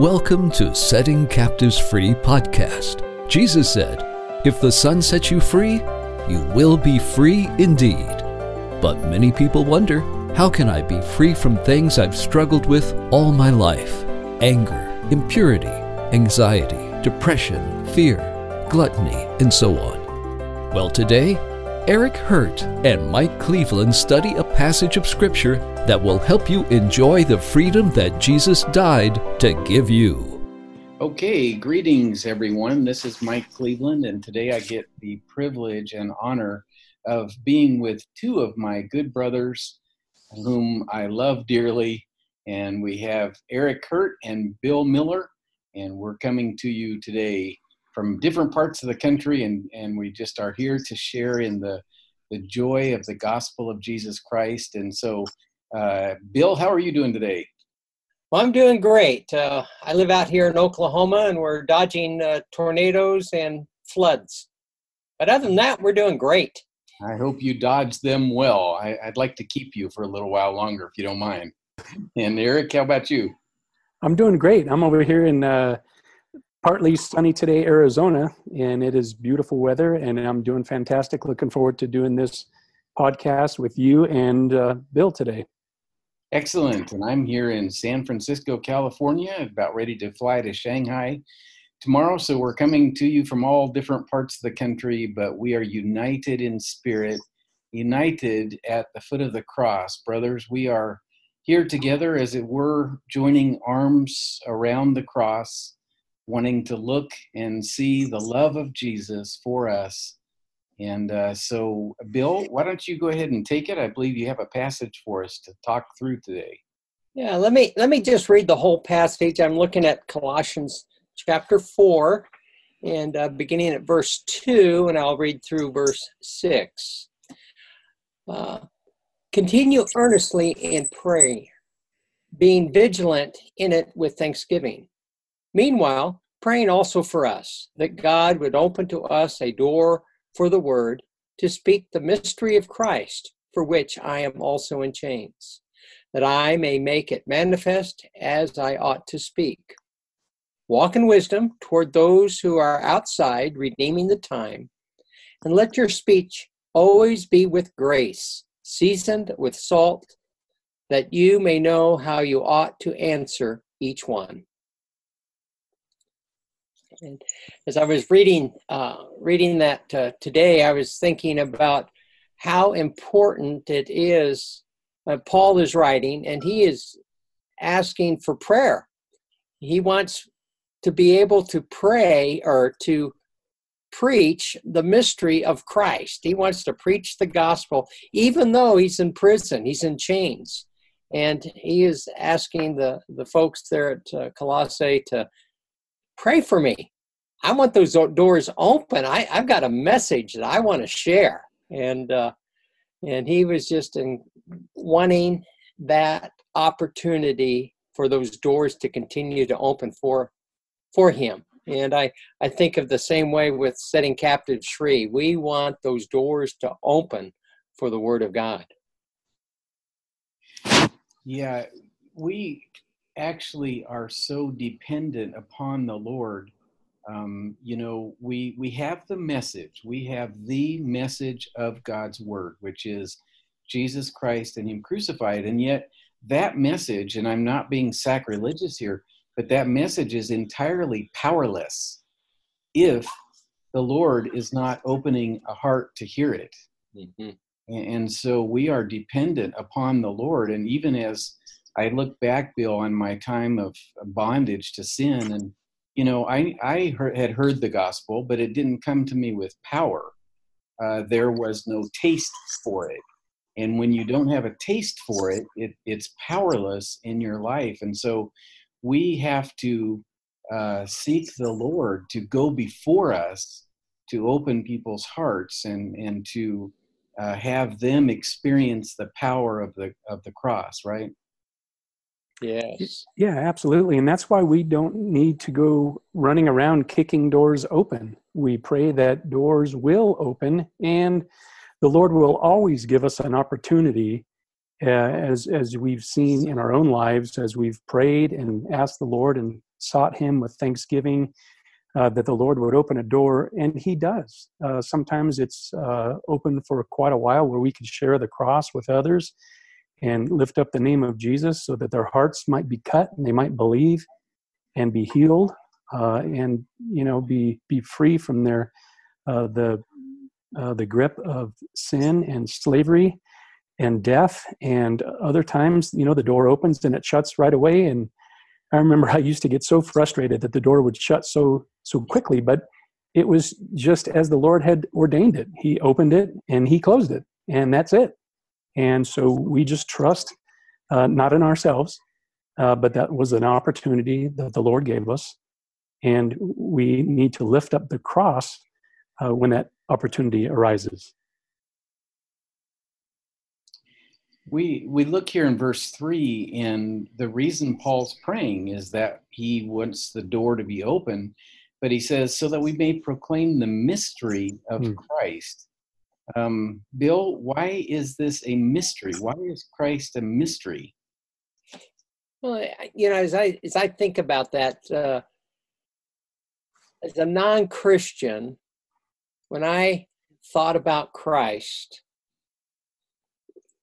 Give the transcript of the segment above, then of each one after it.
Welcome to Setting Captives Free podcast. Jesus said, If the Son sets you free, you will be free indeed. But many people wonder, how can I be free from things I've struggled with all my life? Anger, impurity, anxiety, depression, fear, gluttony, and so on. Well, today, Eric Hurt and Mike Cleveland study a passage of Scripture that will help you enjoy the freedom that Jesus died to give you. Okay, greetings everyone. This is Mike Cleveland, and today I get the privilege and honor of being with two of my good brothers whom I love dearly. And we have Eric Hurt and Bill Miller, and we're coming to you today from different parts of the country, and, and we just are here to share in the, the joy of the gospel of Jesus Christ. And so uh, Bill, how are you doing today? Well, I'm doing great. Uh, I live out here in Oklahoma, and we're dodging uh, tornadoes and floods. But other than that, we're doing great. I hope you dodge them well. I, would like to keep you for a little while longer, if you don't mind. And Eric, how about you? I'm doing great. I'm over here in uh, partly sunny today, Arizona, and it is beautiful weather, and I'm doing fantastic. Looking forward to doing this podcast with you and uh, Bill today. Excellent. And I'm here in San Francisco, California, about ready to fly to Shanghai tomorrow. So we're coming to you from all different parts of the country, but we are united in spirit, united at the foot of the cross. Brothers, we are here together, as it were, joining arms around the cross, wanting to look and see the love of Jesus for us. And uh, so, Bill, why don't you go ahead and take it? I believe you have a passage for us to talk through today. Yeah, let me let me just read the whole passage. I'm looking at Colossians chapter four, and uh, beginning at verse two, and I'll read through verse six. Uh, Continue earnestly in prayer, being vigilant in it with thanksgiving. Meanwhile, praying also for us that God would open to us a door for the word to speak the mystery of Christ, for which I am also in chains, that I may make it manifest as I ought to speak. Walk in wisdom toward those who are outside, redeeming the time, and let your speech always be with grace, seasoned with salt, that you may know how you ought to answer each one. And as I was reading uh, reading that uh, today, I was thinking about how important it is. Uh, Paul is writing, and he is asking for prayer. He wants to be able to pray or to preach the mystery of Christ. He wants to preach the gospel, even though he's in prison, he's in chains. And he is asking the, the folks there at uh, Colossae to pray for me. I want those doors open. I, I've got a message that I want to share. And uh, and he was just in wanting that opportunity for those doors to continue to open for for him. And I, I think of the same way with setting captives free. We want those doors to open for the Word of God. Yeah, we actually are so dependent upon the Lord. Um, you know, we we have the message. We have the message of God's word, which is Jesus Christ and Him crucified. And yet, that message, and I'm not being sacrilegious here, but that message is entirely powerless if the Lord is not opening a heart to hear it. Mm-hmm. And so we are dependent upon the Lord. And even as I look back, Bill, on my time of bondage to sin, and you know, I I heard, had heard the gospel, but it didn't come to me with power. Uh, there was no taste for it, and when you don't have a taste for it, it it's powerless in your life. And so, we have to uh, seek the Lord to go before us to open people's hearts and and to uh, have them experience the power of the of the cross, right? Yes. Yeah, absolutely. And that's why we don't need to go running around kicking doors open. We pray that doors will open and the Lord will always give us an opportunity uh, as as we've seen in our own lives as we've prayed and asked the Lord and sought Him with thanksgiving, uh, that the Lord would open a door, and He does. Uh, sometimes it's uh, open for quite a while where we can share the cross with others and lift up the name of Jesus so that their hearts might be cut and they might believe and be healed uh, and you know be be free from their uh, the uh, the grip of sin and slavery and death and other times you know the door opens and it shuts right away. And i remember i used to get so frustrated that the door would shut so so quickly but it was just as the lord had ordained it. He opened it and he closed it and that's it and so we just trust uh, not in ourselves uh, but that was an opportunity that the lord gave us and we need to lift up the cross uh, when that opportunity arises. We we look here in verse three, and the reason Paul's praying is that he wants the door to be open, but he says so that we may proclaim the mystery of mm. Christ. Um, Bill, why is this a mystery? Why is Christ a mystery? Well, you know, as I as I think about that, uh, as a non-Christian, when I thought about Christ,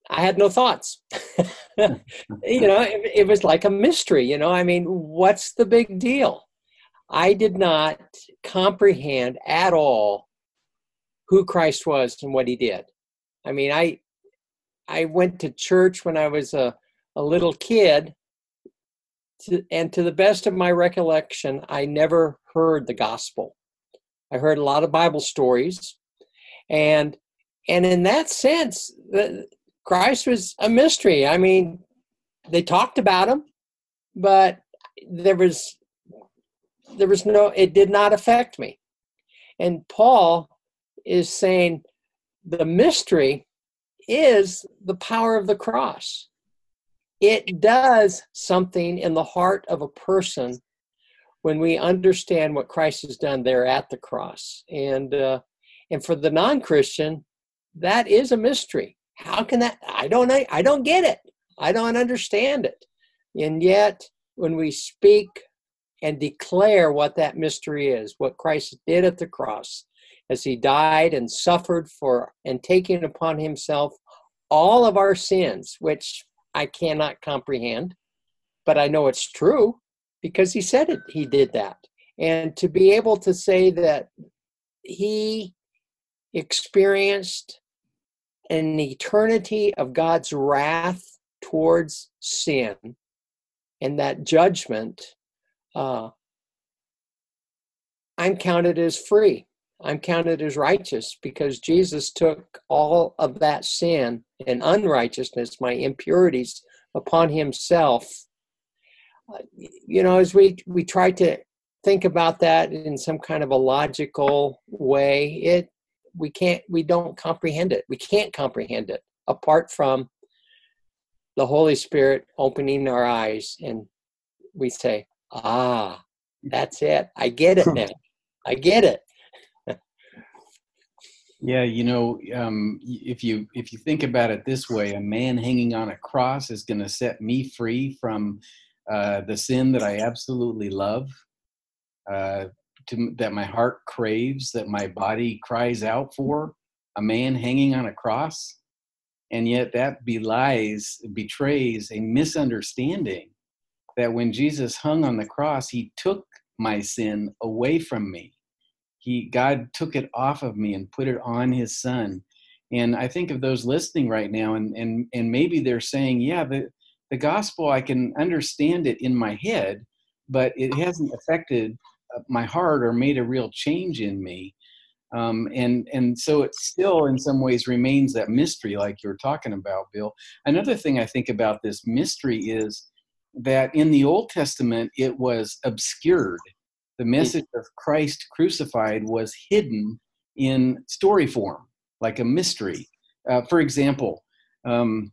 I had no thoughts. you know, it, it, was like a mystery. You know, I mean, what's the big deal? I did not comprehend at all who Christ was and what he did. I mean, I I went to church when I was a, a little kid, to, and to the best of my recollection, I never heard the gospel. I heard a lot of Bible stories, and and in that sense, Christ was a mystery. I mean, they talked about him, but there was there was no. It did not affect me. And Paul is saying the mystery is the power of the cross. It does something in the heart of a person when we understand what Christ has done there at the cross. And uh, and for the non-Christian, that is a mystery. How can that? I don't. I don't get it. I don't understand it. And yet, when we speak and declare what that mystery is, what Christ did at the cross, as He died and suffered for and taking upon Himself all of our sins, which I cannot comprehend, but I know it's true because he said it he did that and to be able to say that he experienced an eternity of God's wrath towards sin and that judgment uh, I'm counted as free. I'm counted as righteous because Jesus took all of that sin and unrighteousness, my impurities, upon himself you know, as we we try to think about that in some kind of a logical way, it we can't we don't comprehend it. We can't comprehend it apart from the Holy Spirit opening our eyes and we say, "Ah, that's it. I get it now. I get it." Yeah, you know, um, if you if you think about it this way, a man hanging on a cross is going to set me free from uh, the sin that I absolutely love, uh, to, that my heart craves, that my body cries out for, a man hanging on a cross. And yet that belies, betrays a misunderstanding that when Jesus hung on the cross, he took my sin away from me. He, God took it off of me and put it on his son. And I think of those listening right now, and, and, and maybe they're saying, yeah, the, the gospel i can understand it in my head but it hasn't affected uh, my heart or made a real change in me. Um, and and so it still in some ways remains that mystery like you're talking about bill. Another thing i think about this mystery is that in the old testament it was obscured the message of christ crucified was hidden in story form like a mystery uh, for example um,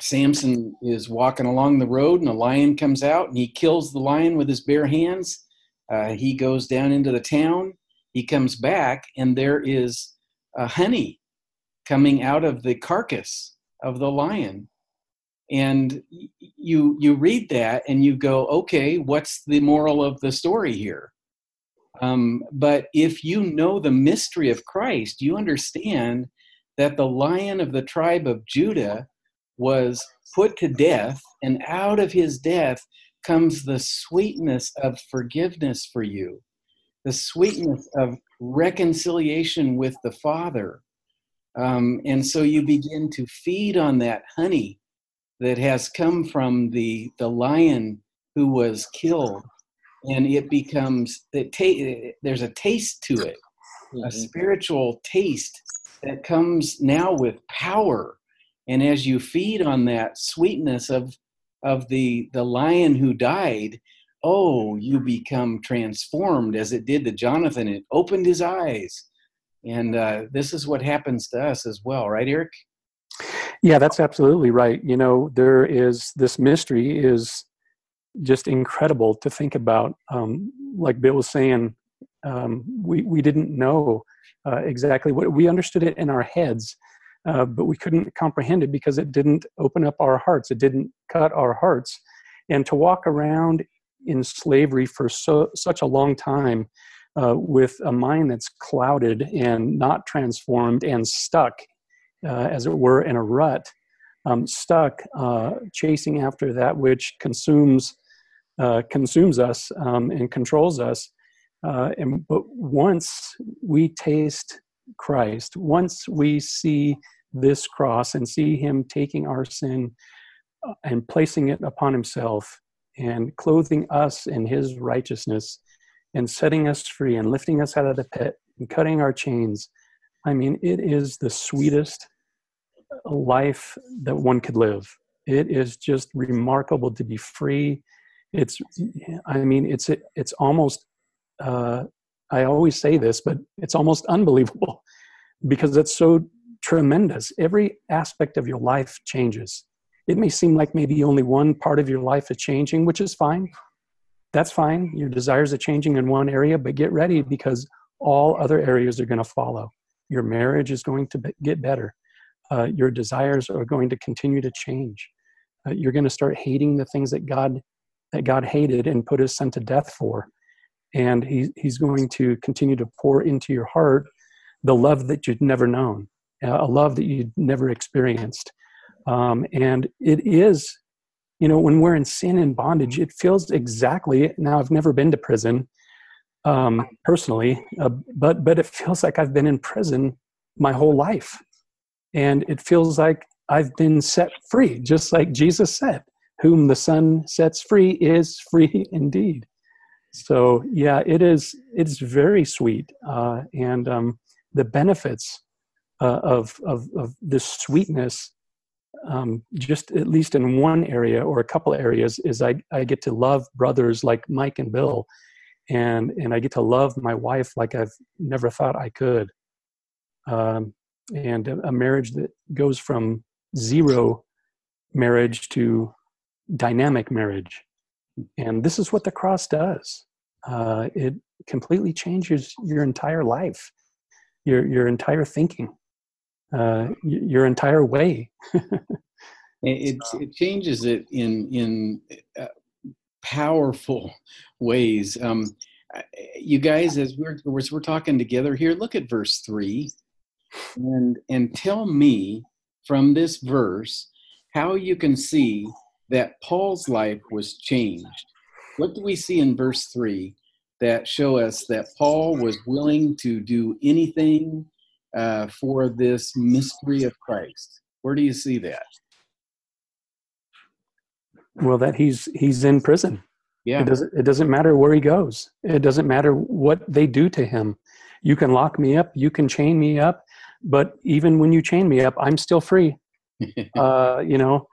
Samson is walking along the road and a lion comes out and he kills the lion with his bare hands. Uh, he goes down into the town. He comes back and there is honey coming out of the carcass of the lion. and you you read that and you go okay what's the moral of the story here um, but if you know the mystery of christ you understand that the lion of the tribe of judah was put to death and out of his death comes the sweetness of forgiveness for you the sweetness of reconciliation with the father. Um, and so you begin to feed on that honey that has come from the the lion who was killed and it becomes it ta- there's a taste to it mm-hmm. a spiritual taste that comes now with power and as you feed on that sweetness of of the the lion who died oh you become transformed as it did to jonathan it opened his eyes and uh, this is what happens to us as well right eric yeah, that's absolutely right. You know, there is this mystery is just incredible to think about. Um, like Bill was saying, um, we we didn't know uh, exactly what we understood it in our heads, uh, but we couldn't comprehend it because it didn't open up our hearts. It didn't cut our hearts, and to walk around in slavery for so such a long time. Uh, with a mind that's clouded and not transformed and stuck uh, as it were, in a rut, um, stuck uh, chasing after that which consumes uh, consumes us um, and controls us. Uh, and but once we taste Christ, once we see this cross and see Him taking our sin uh, and placing it upon Himself and clothing us in His righteousness and setting us free and lifting us out of the pit and cutting our chains. I mean, it is the sweetest life that one could live. It is just remarkable to be free. It's, I mean, it's it's almost. Uh, I always say this, but it's almost unbelievable because it's so tremendous. Every aspect of your life changes. It may seem like maybe only one part of your life is changing, which is fine. That's fine. Your desires are changing in one area, but get ready because all other areas are going to follow. Your marriage is going to get better uh, your desires are going to continue to change. Uh, you're going to start hating the things that God that God hated and put His Son to death for, and he, He's going to continue to pour into your heart the love that you'd never known, uh, a love that you'd never experienced. Um, and it is, you know, when we're in sin and bondage, it feels exactly. Now, I've never been to prison um, personally, uh, but but it feels like I've been in prison my whole life and it feels like I've been set free, just like Jesus said, Whom the Son sets free is free indeed. So, yeah, it is, it's very sweet. Uh, and um, the benefits uh, of, of, of this sweetness, um, just at least in one area or a couple areas, is I, I get to love brothers like Mike and Bill. And, and I get to love my wife like I've never thought I could. Um, and a marriage that goes from zero marriage to dynamic marriage. And this is what the cross does. Uh, it completely changes your entire life, your your entire thinking, uh, your entire way. it, it changes it in in uh, powerful ways. Um, you guys, as we're as we're talking together here, look at verse three and and tell me from this verse how you can see that Paul's life was changed. What do we see in verse 3 that show us that Paul was willing to do anything uh, for this mystery of Christ? Where do you see that? Well, that he's he's in prison. Yeah. It doesn't it doesn't matter where he goes. It doesn't matter what they do to him. You can lock me up, you can chain me up, but even when you chain me up, I'm still free. uh, you know,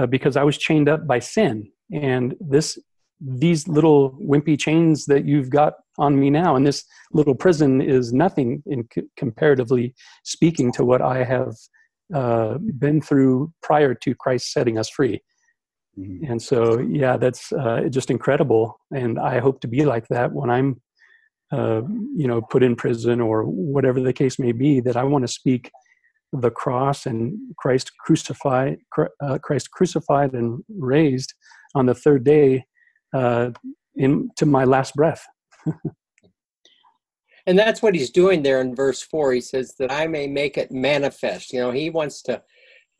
uh, because I was chained up by sin, and this these little wimpy chains that you've got on me now, and this little prison is nothing in c- comparatively speaking to what I have uh, been through prior to Christ setting us free. Mm-hmm. And so, yeah, that's uh, just incredible. And I hope to be like that when I'm uh, you know, put in prison or whatever the case may be, that I want to speak the cross and Christ crucified, uh, Christ crucified and raised on the third day uh, into my last breath. and that's what he's doing there in verse four. He says that I may make it manifest. You know, he wants to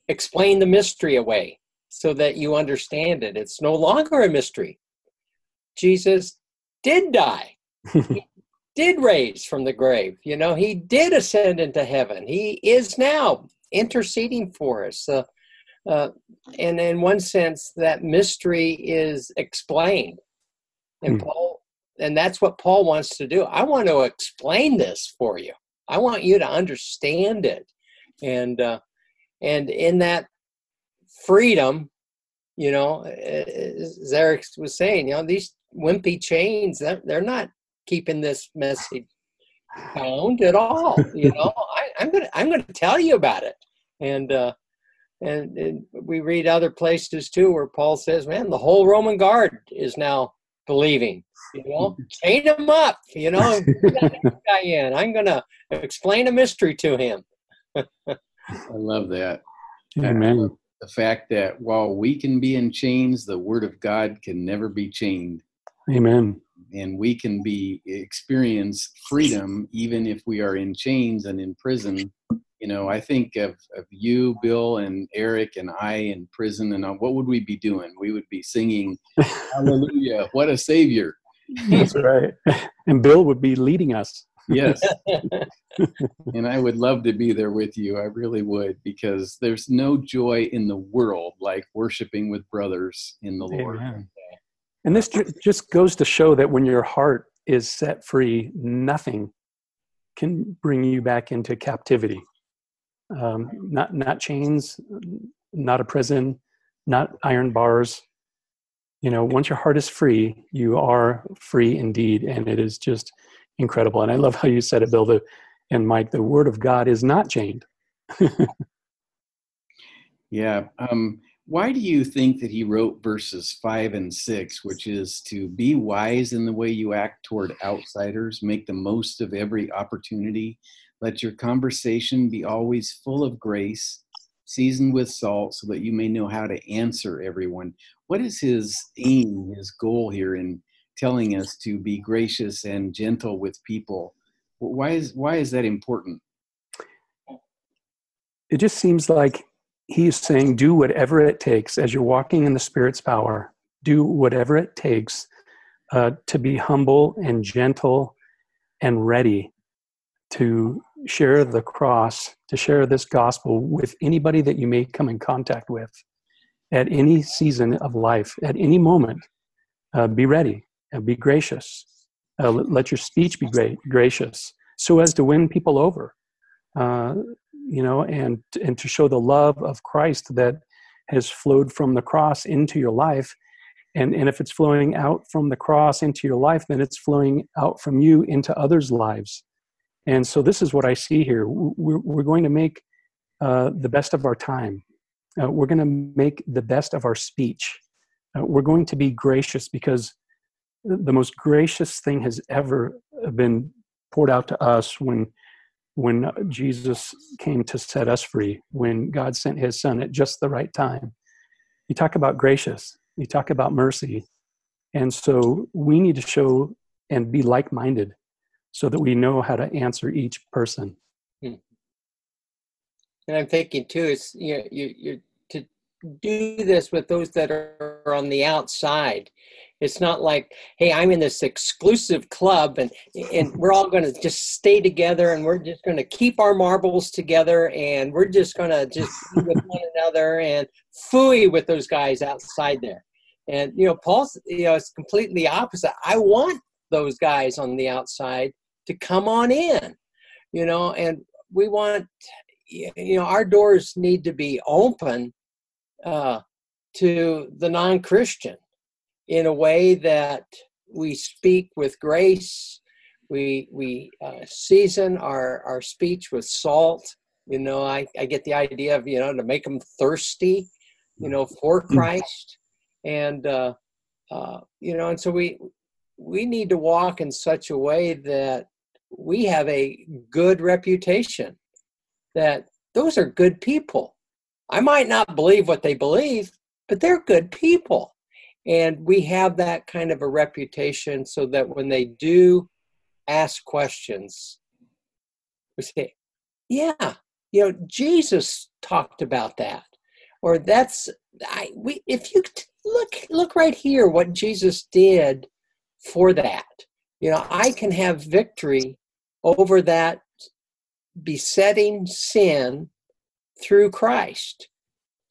explain the mystery away so that you understand it. It's no longer a mystery. Jesus did die. he did raise from the grave. You know, he did ascend into heaven. He is now interceding for us. Uh, uh, and in one sense, that mystery is explained. And mm. Paul, and that's what Paul wants to do. I want to explain this for you. I want you to understand it. And uh, and in that freedom, you know, as Eric was saying, you know, these wimpy chains, they're, they're not keeping this message bound at all. You know, I, am gonna I'm gonna tell you about it, and uh, and and we read other places too where Paul says, "Man, the whole Roman guard is now believing." You know, chain him up. You know, guy in. I'm gonna explain a mystery to him. I love that. Amen. The fact that while we can be in chains, the Word of God can never be chained. Amen. And we can be experience freedom even if we are in chains and in prison. You know, I think of, of you, Bill, and Eric, and I in prison, and uh, what would we be doing? We would be singing, "Hallelujah! What a Savior!" That's right. And Bill would be leading us. Yes. and I would love to be there with you. I really would, because there's no joy in the world like worshiping with brothers in the Lord. And this just goes to show that when your heart is set free, nothing can bring you back into captivity. Um, not not chains, not a prison, not iron bars. You know, once your heart is free, you are free indeed, and it is just incredible. And I love how you said it, Bill. The, and Mike, the Word of God is not chained. yeah. Um, why do you think that he wrote verses five and six, which is to be wise in the way you act toward outsiders, make the most of every opportunity, let your conversation be always full of grace, seasoned with salt, so that you may know how to answer everyone? What is his aim, his goal here in telling us to be gracious and gentle with people. Why is why is that important? It just seems like he's saying, do whatever it takes as you're walking in the Spirit's power. Do whatever it takes uh, to be humble and gentle and ready to share the cross, to share this gospel with anybody that you may come in contact with at any season of life, at any moment. Uh, be ready and be gracious. Uh, let your speech be great, gracious, so as to win people over. Uh, you know, and and to show the love of Christ that has flowed from the cross into your life. And, and if it's flowing out from the cross into your life, then it's flowing out from you into others' lives. And so this is what I see here. We're, we're going to make uh, the best of our time. Uh, we're going to make the best of our speech. Uh, we're going to be gracious because the most gracious thing has ever been poured out to us when when Jesus came to set us free, when God sent his son at just the right time. You talk about gracious, you talk about mercy. And so we need to show and be like minded so that we know how to answer each person. Hmm. And I'm thinking too, is you know, you, you to do this with those that are on the outside it's not like, hey, I'm in this exclusive club and and we're all going to just stay together and we're just going to keep our marbles together and we're just going to just be with one another and fooey with those guys outside there. And you know, Paul's you know it's completely opposite. I want those guys on the outside to come on in, you know, and we want you know our doors need to be open uh, to the non-Christian in a way that we speak with grace. We we uh, season our our speech with salt. You know, I, I get the idea of you know to make them thirsty, you know, for mm. Christ, and uh, uh, you know, and so we we need to walk in such a way that we have a good reputation that those are good people. I might not believe what they believe, but they're good people. And we have that kind of a reputation so that when they do ask questions, we say, yeah, you know, Jesus talked about that. Or that's I we if you look look right here what Jesus did for that. You know, I can have victory over that besetting sin through Christ.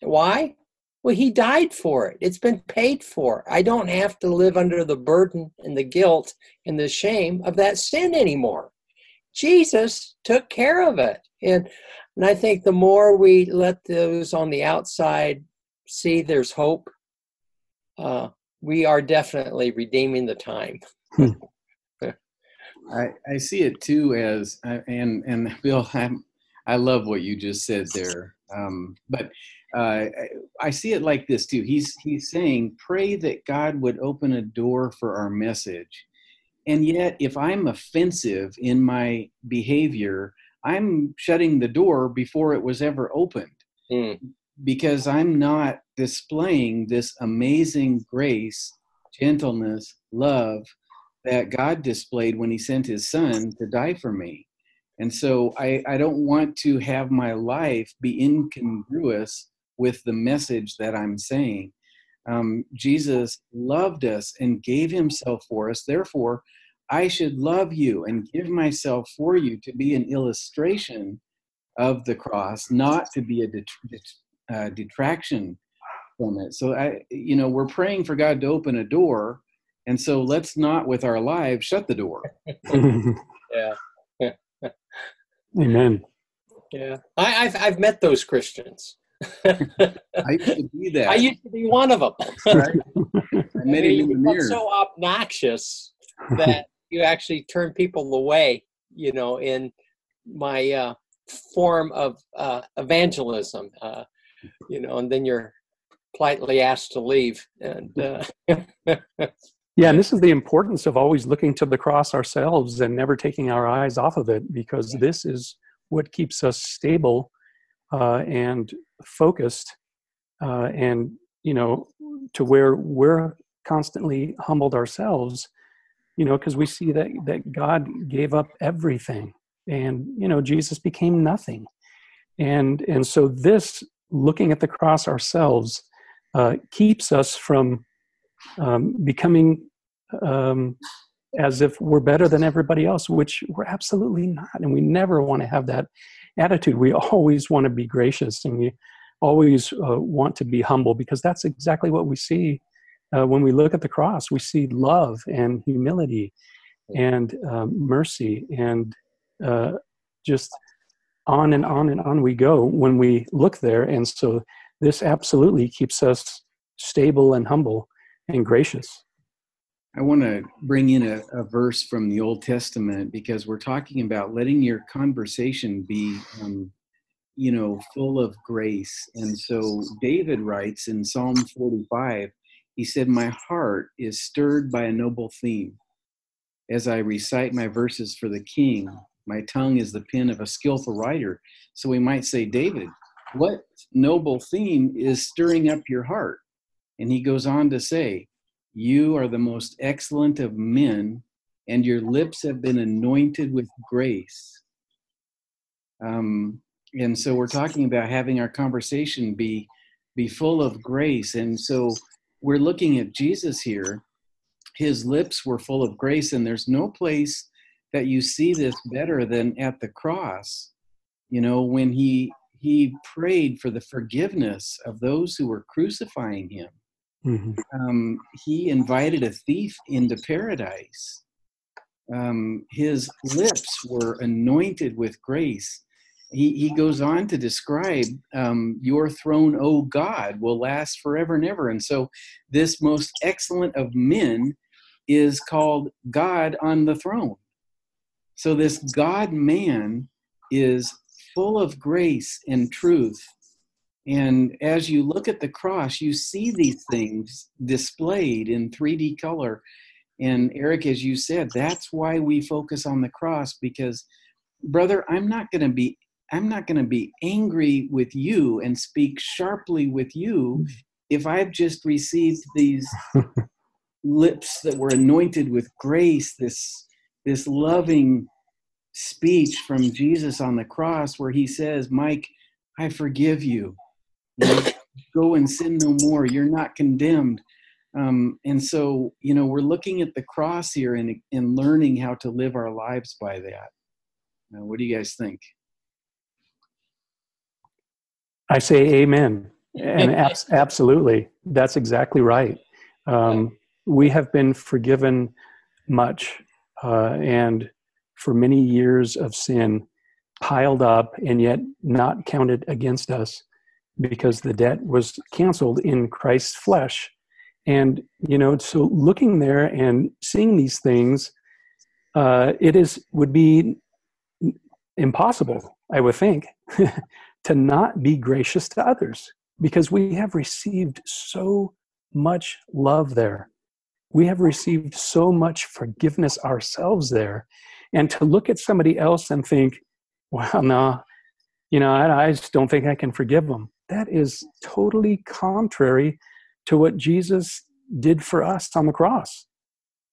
Why? Well, he died for it. It's been paid for. I don't have to live under the burden and the guilt and the shame of that sin anymore. Jesus took care of it. And, and I think the more we let those on the outside see there's hope, uh, we are definitely redeeming the time. I, I see it too as, uh, and, and Bill, I'm, I love what you just said there. Um, but uh, I see it like this too. He's he's saying, pray that God would open a door for our message. And yet, if I'm offensive in my behavior, I'm shutting the door before it was ever opened mm. because I'm not displaying this amazing grace, gentleness, love that God displayed when He sent His Son to die for me. And so I, I don't want to have my life be incongruous with the message that I'm saying. Um, Jesus loved us and gave himself for us. Therefore, I should love you and give myself for you to be an illustration of the cross, not to be a det- uh, detraction from it. So I, you know, we're praying for God to open a door, and so let's not, with our lives, shut the door. yeah. Amen. Yeah, I, have I've met those Christians. I used to be that. I used to be one of them. Right? I met him in the mirror. So obnoxious that you actually turn people away. You know, in my uh, form of uh, evangelism. Uh, you know, and then you're politely asked to leave. And uh, yeah, and this is the importance of always looking to the cross ourselves and never taking our eyes off of it, because this is what keeps us stable uh, and focused, uh, and you know, to where we're constantly humbled ourselves. You know, because we see that that God gave up everything, and you know, Jesus became nothing, and and so this looking at the cross ourselves uh, keeps us from um, becoming um, as if we're better than everybody else, which we're absolutely not. And we never want to have that attitude. We always want to be gracious and we always uh, want to be humble because that's exactly what we see uh, when we look at the cross. We see love and humility and um, mercy and uh, just on and on and on we go when we look there. And so this absolutely keeps us stable and humble and gracious. I want to bring in a, a, verse from the Old Testament because we're talking about letting your conversation be, um, you know, full of grace. And so David writes in Psalm 45, he said, My heart is stirred by a noble theme. As I recite my verses for the king, my tongue is the pen of a skillful writer. So we might say, David, what noble theme is stirring up your heart? And he goes on to say, You are the most excellent of men, and your lips have been anointed with grace. Um, and so we're talking about having our conversation be be full of grace. And so we're looking at Jesus here. His lips were full of grace, and there's no place that you see this better than at the cross. You know, when he he prayed for the forgiveness of those who were crucifying him. Mm-hmm. Um, he invited a thief into paradise. Um, his lips were anointed with grace. He, he goes on to describe um, your throne, O God, will last forever and ever. And so, this most excellent of men is called God on the throne. So, this God man is full of grace and truth. And as you look at the cross, you see these things displayed in 3D color. And Eric, as you said, that's why we focus on the cross because, brother, I'm not going to be I'm not going to be angry with you and speak sharply with you if I've just received these lips that were anointed with grace, this this loving speech from Jesus on the cross where he says, Mike, I forgive you. Go and sin no more. You're not condemned. Um, and so, you know, we're looking at the cross here and, and learning how to live our lives by that. Now, what do you guys think? I say amen. And absolutely, that's exactly right. Um, we have been forgiven much, uh, and for many years of sin piled up and yet not counted against us because the debt was canceled in Christ's flesh. And, you know, so looking there and seeing these things, uh, it is would be impossible, I would think, to not be gracious to others because we have received so much love there. We have received so much forgiveness ourselves there. And to look at somebody else and think, well, no, you know, I, I just don't think I can forgive them. That is totally contrary to what Jesus did for us on the cross.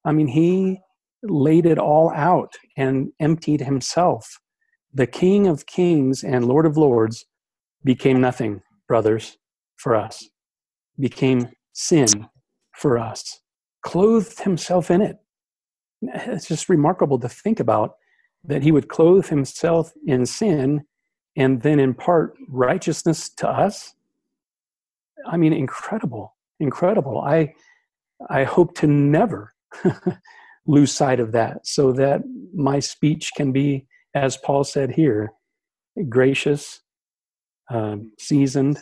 I mean, he laid it all out and emptied himself. The King of Kings and Lord of Lords became nothing, brothers, for us, became sin for us, clothed himself in it. It's just remarkable to think about that he would clothe himself in sin and then impart righteousness to us. I mean, incredible, incredible. I, I hope to never lose sight of that so that my speech can be, as Paul said here, gracious, um, seasoned,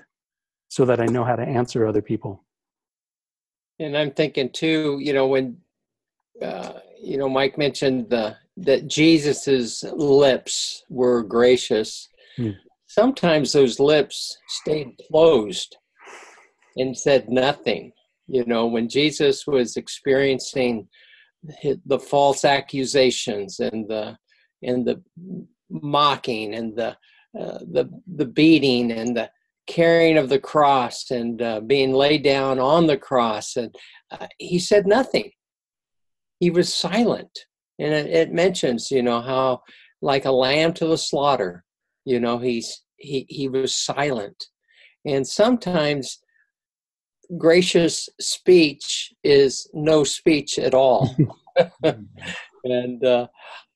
so that I know how to answer other people. And I'm thinking too, you know, when uh, you know Mike mentioned the that Jesus's lips were gracious. Hmm. Sometimes those lips stayed closed and said nothing. You know, when Jesus was experiencing the false accusations and the and the mocking and the uh, the the beating and the carrying of the cross and uh, being laid down on the cross and uh, he said nothing he was silent and it, it, mentions you know how like a lamb to the slaughter you know he's he he was silent. And sometimes gracious speech is no speech at all. And uh,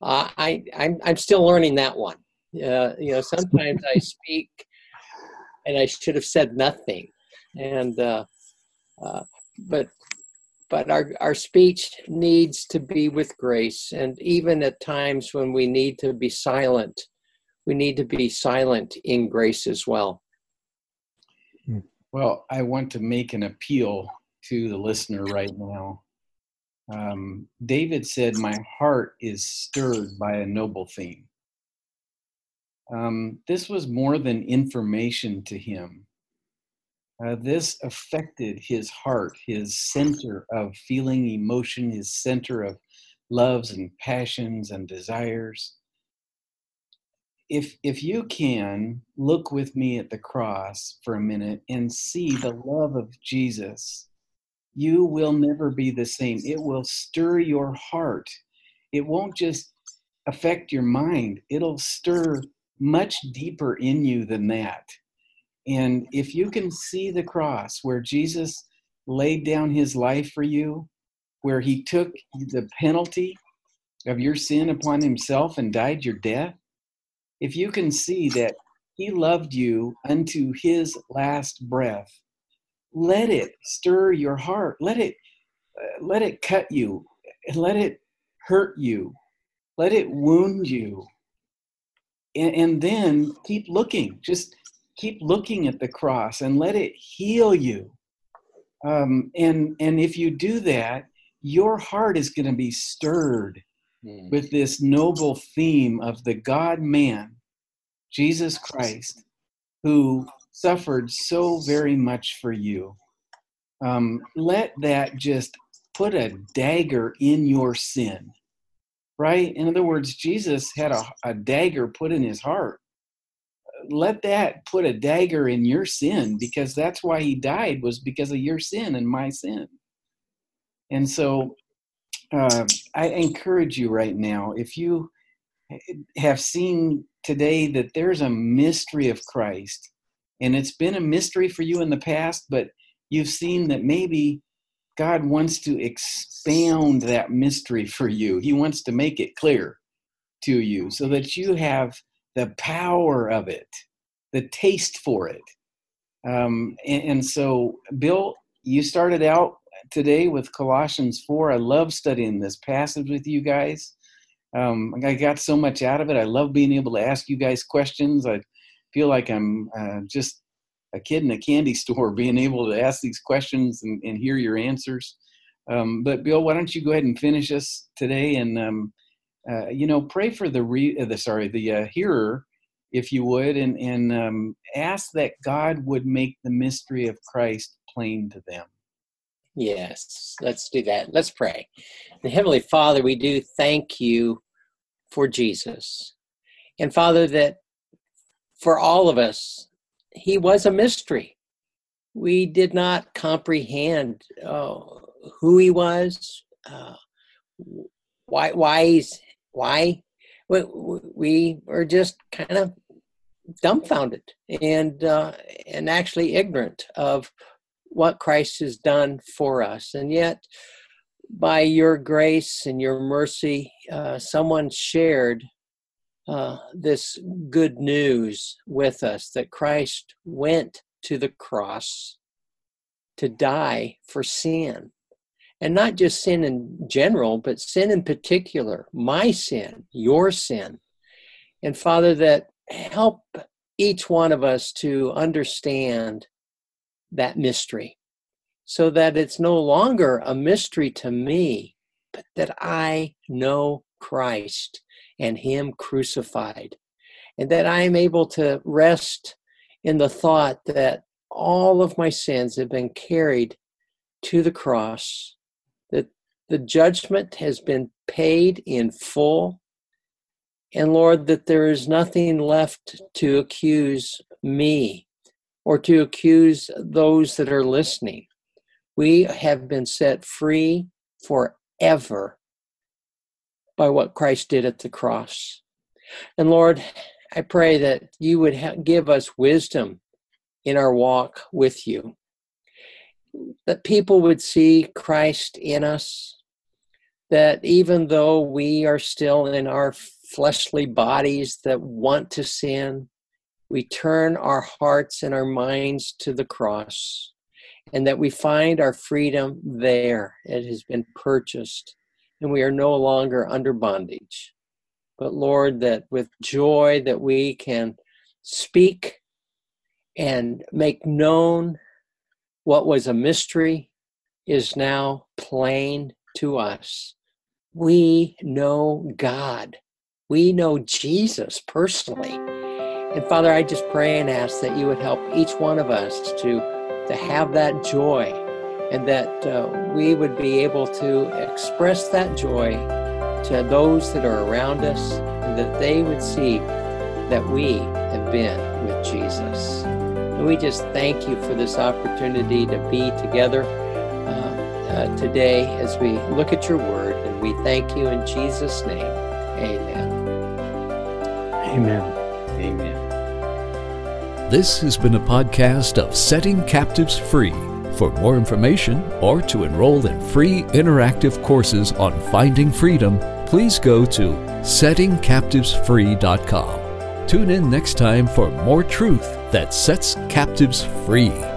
I, I'm, I'm still learning that one. Uh, you know sometimes i speak and i should have said nothing. And uh, uh, but but our, our speech needs to be with grace. And even at times when we need to be silent we need to be silent in grace as well. Well i want to make an appeal to the listener right now. Um, david said my heart is stirred by a noble theme. Um, this was more than information to him. Uh, this affected his heart, his center of feeling, emotion, his center of loves and passions and desires. If, if you can look with me at the cross for a minute and see the love of Jesus, you will never be the same. It will stir your heart. It won't just affect your mind, it'll stir much deeper in you than that. And if you can see the cross where Jesus laid down his life for you, where he took the penalty of your sin upon himself and died your death, if you can see that he loved you unto his last breath, let it stir your heart. Let it uh, let it cut you. Let it hurt you. Let it wound you. And, and then keep looking. Just keep looking at the cross and let it heal you. Um, and and if you do that, your heart is going to be stirred mm. with this noble theme of the God Man, Jesus Christ, who suffered so very much for you. Um, let that just put a dagger in your sin, right? In other words, Jesus had a, a dagger put in his heart let that put a dagger in your sin because that's why he died was because of your sin and my sin. And so uh, I encourage you right now if you have seen today that there's a mystery of Christ, and it's been a mystery for you in the past, but you've seen that maybe God wants to expound that mystery for you. He wants to make it clear to you so that you have the power of it, the taste for it. Um, and, and so, Bill, you started out today with Colossians 4. I love studying this passage with you guys. Um, I got so much out of it. I love being able to ask you guys questions. I feel like I'm uh, just a kid in a candy store being able to ask these questions and, and hear your answers. Um, but Bill, why don't you go ahead and finish us today and um, uh, you know pray for the re- uh, the sorry the uh, hearer if you would and and um, ask that God would make the mystery of Christ plain to them. Yes, let's do that. Let's pray. The Heavenly Father, we do thank you for Jesus. And Father, that for all of us, he was a mystery. We did not comprehend uh, who he was, uh, why, why he's, why we, we were just kind of dumbfounded and uh, and actually ignorant of what Christ has done for us. And yet, by your grace and your mercy, uh, someone shared uh, this good news with us that Christ went to the cross to die for sin. And not just sin in general, but sin in particular, my sin, your sin. And Father, that help each one of us to understand that mystery so that it's no longer a mystery to me, but that I know Christ and Him crucified, and that I am able to rest in the thought that all of my sins have been carried to the cross, that the judgment has been paid in full, and Lord, that there is nothing left to accuse me or to accuse those that are listening. We have been set free forever by what Christ did at the cross. And Lord, I pray that you would ha- give us wisdom in our walk with you, that people would see Christ in us, that even though we are still in our fleshly bodies that want to sin, we turn our hearts and our minds to the cross and that we find our freedom there. It has been purchased and we are no longer under bondage. But Lord, that with joy that we can speak and make known what was a mystery is now plain to us. We know God. We know Jesus personally. And Father, I just pray and ask that you would help each one of us to, to have that joy and that uh, we would be able to express that joy to those that are around us and that they would see that we have been with Jesus. And we just thank you for this opportunity to be together uh, uh, today as we look at your word. And we thank you in Jesus' name. Amen. Amen. Amen. This has been a podcast of Setting Captives Free. For more information or to enroll in free interactive courses on finding freedom, please go to settingcaptivesfree.com. Tune in next time for more truth that sets captives free.